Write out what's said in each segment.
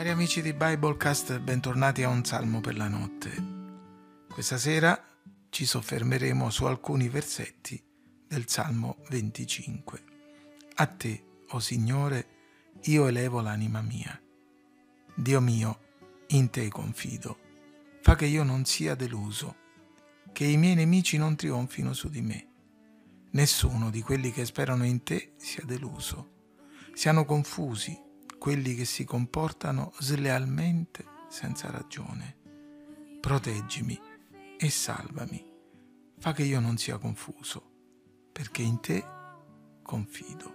Cari amici di Biblecast, bentornati a un salmo per la notte. Questa sera ci soffermeremo su alcuni versetti del Salmo 25. A te, o oh Signore, io elevo l'anima mia. Dio mio, in te confido. Fa che io non sia deluso, che i miei nemici non trionfino su di me. Nessuno di quelli che sperano in te sia deluso. Siano confusi quelli che si comportano slealmente senza ragione. Proteggimi e salvami. Fa che io non sia confuso, perché in te confido.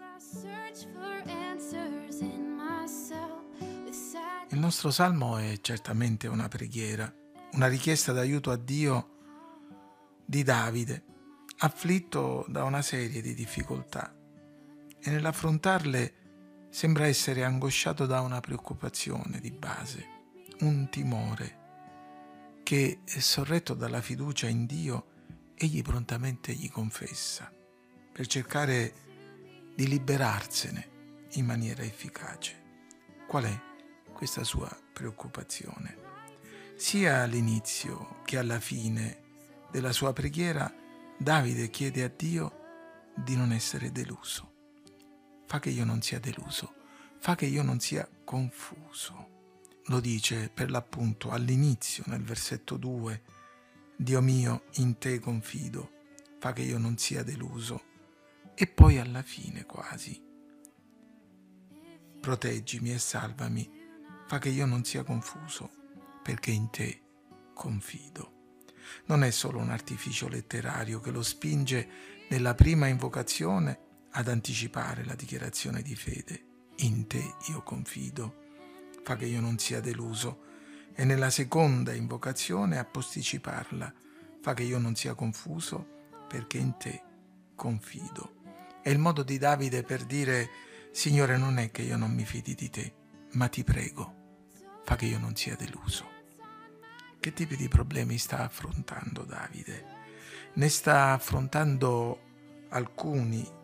Il nostro salmo è certamente una preghiera, una richiesta d'aiuto a Dio di Davide, afflitto da una serie di difficoltà e nell'affrontarle sembra essere angosciato da una preoccupazione di base, un timore che, sorretto dalla fiducia in Dio, egli prontamente gli confessa per cercare di liberarsene in maniera efficace. Qual è questa sua preoccupazione? Sia all'inizio che alla fine della sua preghiera, Davide chiede a Dio di non essere deluso fa che io non sia deluso, fa che io non sia confuso. Lo dice per l'appunto all'inizio, nel versetto 2, Dio mio, in te confido, fa che io non sia deluso, e poi alla fine quasi. Proteggimi e salvami, fa che io non sia confuso, perché in te confido. Non è solo un artificio letterario che lo spinge nella prima invocazione ad anticipare la dichiarazione di fede. In te io confido, fa che io non sia deluso, e nella seconda invocazione a posticiparla, fa che io non sia confuso, perché in te confido. È il modo di Davide per dire, Signore, non è che io non mi fidi di te, ma ti prego, fa che io non sia deluso. Che tipi di problemi sta affrontando Davide? Ne sta affrontando alcuni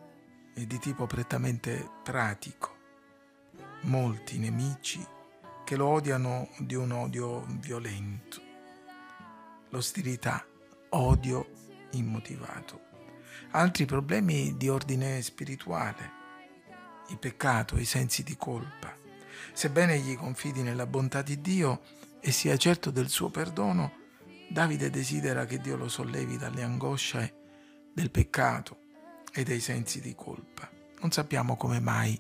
è di tipo prettamente pratico. Molti nemici che lo odiano di un odio violento. L'ostilità, odio immotivato. Altri problemi di ordine spirituale, il peccato, i sensi di colpa. Sebbene egli confidi nella bontà di Dio e sia certo del suo perdono, Davide desidera che Dio lo sollevi dalle angosce del peccato e dei sensi di colpa. Non sappiamo come mai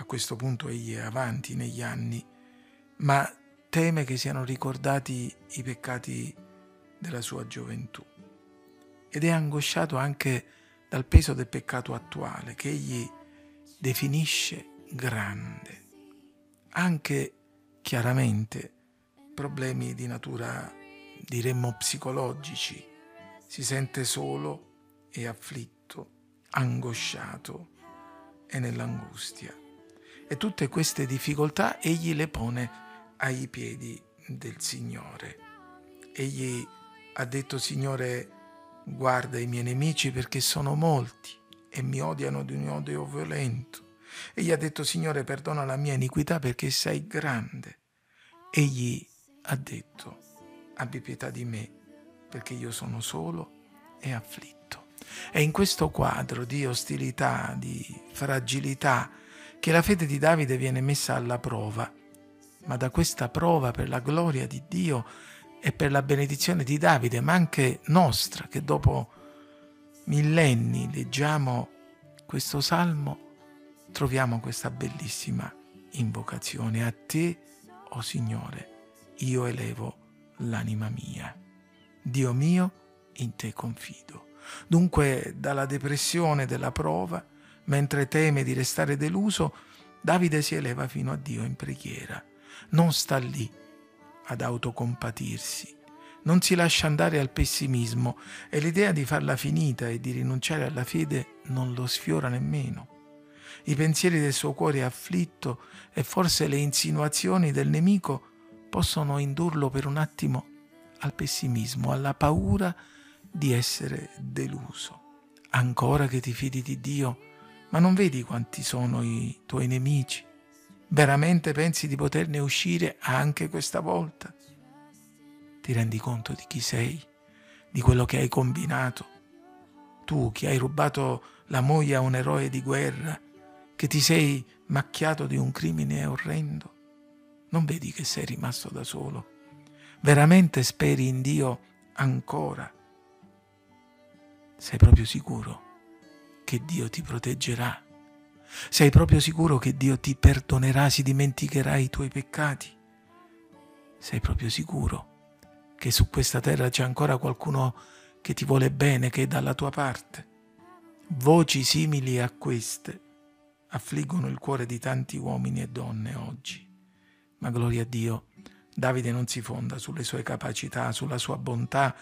a questo punto egli è avanti negli anni, ma teme che siano ricordati i peccati della sua gioventù. Ed è angosciato anche dal peso del peccato attuale che egli definisce grande. Anche chiaramente problemi di natura, diremmo, psicologici. Si sente solo e afflitto angosciato e nell'angustia. E tutte queste difficoltà egli le pone ai piedi del Signore. Egli ha detto, Signore, guarda i miei nemici perché sono molti e mi odiano di un odio violento. Egli ha detto, Signore, perdona la mia iniquità perché sei grande. Egli ha detto, abbi pietà di me perché io sono solo e afflitto. È in questo quadro di ostilità, di fragilità, che la fede di Davide viene messa alla prova. Ma da questa prova, per la gloria di Dio e per la benedizione di Davide, ma anche nostra, che dopo millenni leggiamo questo salmo, troviamo questa bellissima invocazione. A te, o oh Signore, io elevo l'anima mia. Dio mio, in te confido. Dunque, dalla depressione della prova, mentre teme di restare deluso, Davide si eleva fino a Dio in preghiera. Non sta lì ad autocompatirsi, non si lascia andare al pessimismo e l'idea di farla finita e di rinunciare alla fede non lo sfiora nemmeno. I pensieri del suo cuore afflitto e forse le insinuazioni del nemico possono indurlo per un attimo al pessimismo, alla paura di essere deluso. Ancora che ti fidi di Dio, ma non vedi quanti sono i tuoi nemici? Veramente pensi di poterne uscire anche questa volta? Ti rendi conto di chi sei, di quello che hai combinato? Tu che hai rubato la moglie a un eroe di guerra, che ti sei macchiato di un crimine orrendo? Non vedi che sei rimasto da solo? Veramente speri in Dio ancora? Sei proprio sicuro che Dio ti proteggerà? Sei proprio sicuro che Dio ti perdonerà, si dimenticherà i tuoi peccati? Sei proprio sicuro che su questa terra c'è ancora qualcuno che ti vuole bene, che è dalla tua parte? Voci simili a queste affliggono il cuore di tanti uomini e donne oggi. Ma gloria a Dio, Davide non si fonda sulle sue capacità, sulla sua bontà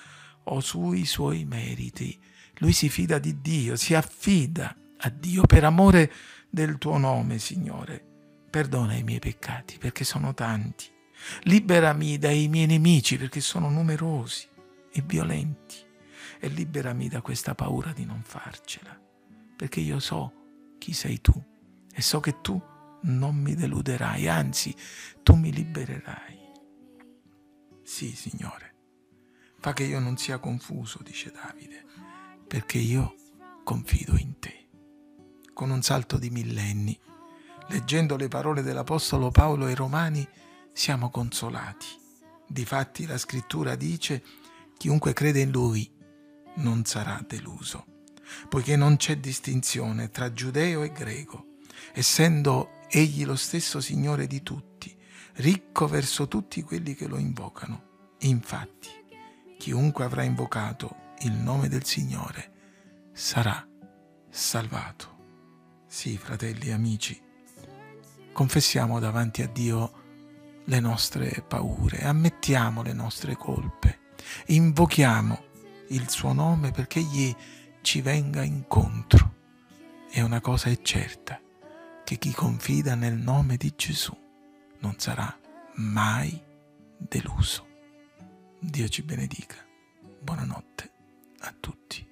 o sui suoi meriti. Lui si fida di Dio, si affida a Dio per amore del tuo nome, Signore. Perdona i miei peccati perché sono tanti. Liberami dai miei nemici perché sono numerosi e violenti. E liberami da questa paura di non farcela, perché io so chi sei tu e so che tu non mi deluderai, anzi tu mi libererai. Sì, Signore, fa che io non sia confuso, dice Davide, perché io confido in te con un salto di millenni. Leggendo le parole dell'Apostolo Paolo ai Romani siamo consolati. Difatti la scrittura dice chiunque crede in lui non sarà deluso, poiché non c'è distinzione tra giudeo e greco, essendo egli lo stesso Signore di tutti, ricco verso tutti quelli che lo invocano. Infatti, chiunque avrà invocato il nome del Signore sarà salvato. Sì, fratelli e amici, confessiamo davanti a Dio le nostre paure, ammettiamo le nostre colpe, invochiamo il suo nome perché Egli ci venga incontro. E una cosa è certa, che chi confida nel nome di Gesù non sarà mai deluso. Dio ci benedica. Buonanotte tutti.